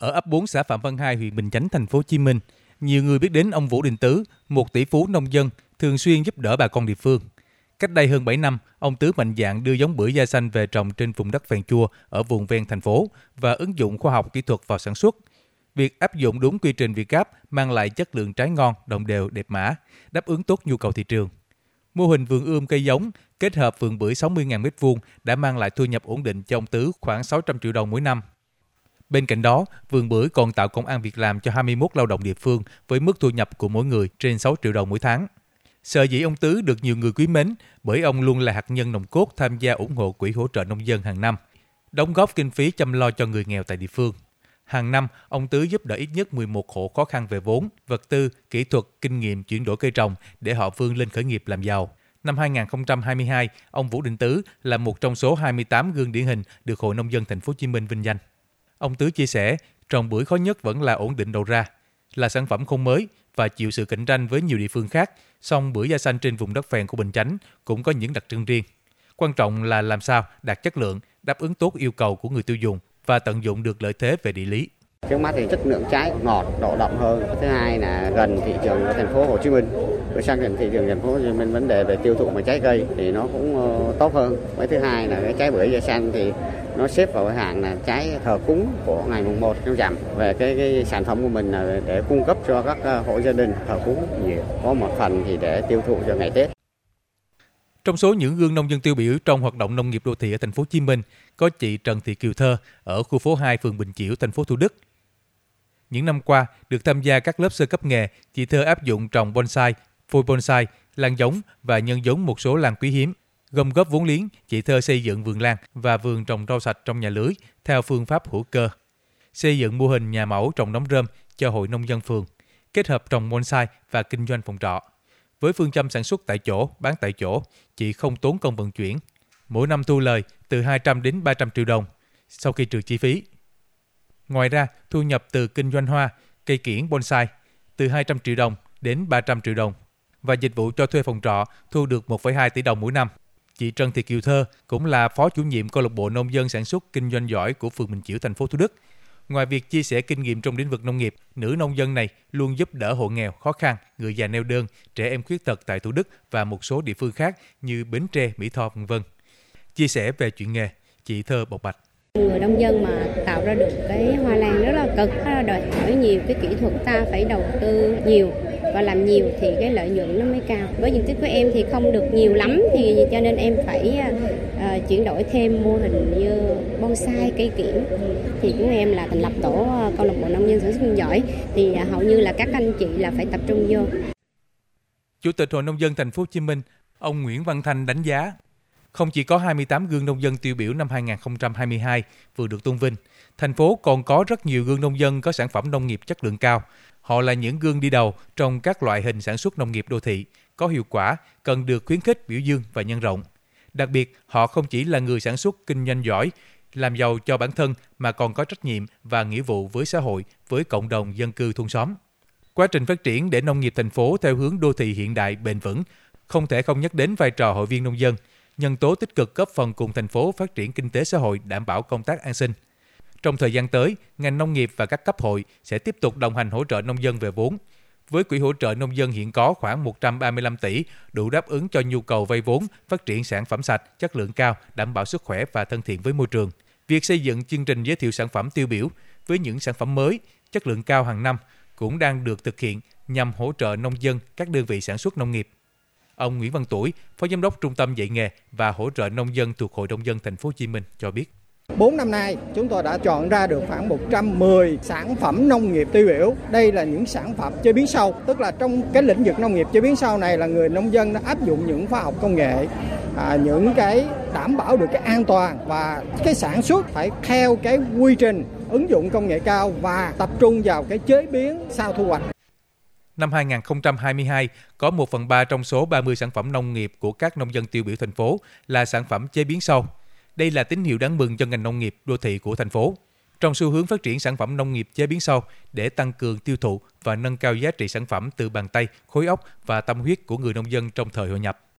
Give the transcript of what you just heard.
Ở ấp 4 xã Phạm Văn Hai, huyện Bình Chánh, thành phố Hồ Chí Minh, nhiều người biết đến ông Vũ Đình Tứ, một tỷ phú nông dân thường xuyên giúp đỡ bà con địa phương. Cách đây hơn 7 năm, ông Tứ mạnh dạn đưa giống bưởi da xanh về trồng trên vùng đất phèn chua ở vùng ven thành phố và ứng dụng khoa học kỹ thuật vào sản xuất. Việc áp dụng đúng quy trình Việt Gáp mang lại chất lượng trái ngon, đồng đều, đẹp mã, đáp ứng tốt nhu cầu thị trường. Mô hình vườn ươm cây giống kết hợp vườn bưởi 60.000 m2 đã mang lại thu nhập ổn định cho ông Tứ khoảng 600 triệu đồng mỗi năm. Bên cạnh đó, vườn bưởi còn tạo công an việc làm cho 21 lao động địa phương với mức thu nhập của mỗi người trên 6 triệu đồng mỗi tháng. Sở dĩ ông Tứ được nhiều người quý mến bởi ông luôn là hạt nhân nòng cốt tham gia ủng hộ quỹ hỗ trợ nông dân hàng năm, đóng góp kinh phí chăm lo cho người nghèo tại địa phương. Hàng năm, ông Tứ giúp đỡ ít nhất 11 hộ khó khăn về vốn, vật tư, kỹ thuật, kinh nghiệm chuyển đổi cây trồng để họ vươn lên khởi nghiệp làm giàu. Năm 2022, ông Vũ Đình Tứ là một trong số 28 gương điển hình được Hội nông dân thành phố Hồ Chí Minh vinh danh. Ông Tứ chia sẻ, trồng bưởi khó nhất vẫn là ổn định đầu ra, là sản phẩm không mới và chịu sự cạnh tranh với nhiều địa phương khác, song bưởi da xanh trên vùng đất phèn của Bình Chánh cũng có những đặc trưng riêng. Quan trọng là làm sao đạt chất lượng, đáp ứng tốt yêu cầu của người tiêu dùng và tận dụng được lợi thế về địa lý. Trước mắt thì chất lượng trái ngọt, độ đậm hơn. Thứ hai là gần thị trường của thành phố Hồ Chí Minh tôi xác định thị trường thành phố Hồ Chí Minh vấn đề về tiêu thụ mà trái cây thì nó cũng ờ, tốt hơn. Với thứ hai là cái trái bưởi da xanh thì nó xếp vào cái hạng là trái thờ cúng của ngày mùng 1 trong rằm. Về cái, cái sản phẩm của mình là để cung cấp cho các ờ, hộ gia đình thờ cúng nhiều. Có một phần thì để tiêu thụ cho ngày Tết. Trong số những gương nông dân tiêu biểu trong hoạt động nông nghiệp đô thị ở thành phố Hồ Chí Minh, có chị Trần Thị Kiều Thơ ở khu phố 2 phường Bình Chiểu, thành phố Thủ Đức. Những năm qua, được tham gia các lớp sơ cấp nghề, chị Thơ áp dụng trồng bonsai, phôi bonsai, lan giống và nhân giống một số lan quý hiếm. Gom góp vốn liếng, chị Thơ xây dựng vườn lan và vườn trồng rau sạch trong nhà lưới theo phương pháp hữu cơ. Xây dựng mô hình nhà mẫu trồng nấm rơm cho hội nông dân phường, kết hợp trồng bonsai và kinh doanh phòng trọ. Với phương châm sản xuất tại chỗ, bán tại chỗ, chị không tốn công vận chuyển. Mỗi năm thu lời từ 200 đến 300 triệu đồng sau khi trừ chi phí. Ngoài ra, thu nhập từ kinh doanh hoa, cây kiển bonsai từ 200 triệu đồng đến 300 triệu đồng và dịch vụ cho thuê phòng trọ thu được 1,2 tỷ đồng mỗi năm. Chị Trần Thị Kiều Thơ cũng là phó chủ nhiệm câu lạc bộ nông dân sản xuất kinh doanh giỏi của phường Bình Chiểu thành phố Thủ Đức. Ngoài việc chia sẻ kinh nghiệm trong lĩnh vực nông nghiệp, nữ nông dân này luôn giúp đỡ hộ nghèo, khó khăn, người già neo đơn, trẻ em khuyết tật tại Thủ Đức và một số địa phương khác như Bến Tre, Mỹ Tho, v.v. Chia sẻ về chuyện nghề, chị Thơ bộc bạch. Người nông dân mà tạo ra được cái hoa lan rất là cực, đòi hỏi nhiều cái kỹ thuật ta phải đầu tư nhiều và làm nhiều thì cái lợi nhuận nó mới cao. Với diện tích của em thì không được nhiều lắm thì cho nên em phải uh, chuyển đổi thêm mô hình như bonsai, cây kiển. Thì của em là thành lập tổ à, câu lạc bộ nông dân sản xuất giỏi thì uh, hầu như là các anh chị là phải tập trung vô. Chủ tịch Hội nông dân thành phố Hồ Chí Minh, ông Nguyễn Văn Thanh đánh giá không chỉ có 28 gương nông dân tiêu biểu năm 2022 vừa được tôn vinh, thành phố còn có rất nhiều gương nông dân có sản phẩm nông nghiệp chất lượng cao. Họ là những gương đi đầu trong các loại hình sản xuất nông nghiệp đô thị, có hiệu quả, cần được khuyến khích, biểu dương và nhân rộng. Đặc biệt, họ không chỉ là người sản xuất kinh doanh giỏi, làm giàu cho bản thân mà còn có trách nhiệm và nghĩa vụ với xã hội, với cộng đồng dân cư thôn xóm. Quá trình phát triển để nông nghiệp thành phố theo hướng đô thị hiện đại bền vững, không thể không nhắc đến vai trò hội viên nông dân – nhân tố tích cực góp phần cùng thành phố phát triển kinh tế xã hội đảm bảo công tác an sinh. Trong thời gian tới, ngành nông nghiệp và các cấp hội sẽ tiếp tục đồng hành hỗ trợ nông dân về vốn. Với quỹ hỗ trợ nông dân hiện có khoảng 135 tỷ, đủ đáp ứng cho nhu cầu vay vốn, phát triển sản phẩm sạch, chất lượng cao, đảm bảo sức khỏe và thân thiện với môi trường. Việc xây dựng chương trình giới thiệu sản phẩm tiêu biểu với những sản phẩm mới, chất lượng cao hàng năm cũng đang được thực hiện nhằm hỗ trợ nông dân, các đơn vị sản xuất nông nghiệp. Ông Nguyễn Văn Tuổi, Phó Giám đốc Trung tâm dạy nghề và hỗ trợ nông dân thuộc Hội nông dân Thành phố Hồ Chí Minh cho biết. 4 năm nay, chúng tôi đã chọn ra được khoảng 110 sản phẩm nông nghiệp tiêu biểu. Đây là những sản phẩm chế biến sâu, tức là trong cái lĩnh vực nông nghiệp chế biến sâu này là người nông dân đã áp dụng những khoa học công nghệ, à, những cái đảm bảo được cái an toàn và cái sản xuất phải theo cái quy trình ứng dụng công nghệ cao và tập trung vào cái chế biến sau thu hoạch. Năm 2022, có 1 phần 3 trong số 30 sản phẩm nông nghiệp của các nông dân tiêu biểu thành phố là sản phẩm chế biến sâu. Đây là tín hiệu đáng mừng cho ngành nông nghiệp đô thị của thành phố. Trong xu hướng phát triển sản phẩm nông nghiệp chế biến sâu để tăng cường tiêu thụ và nâng cao giá trị sản phẩm từ bàn tay, khối óc và tâm huyết của người nông dân trong thời hội nhập.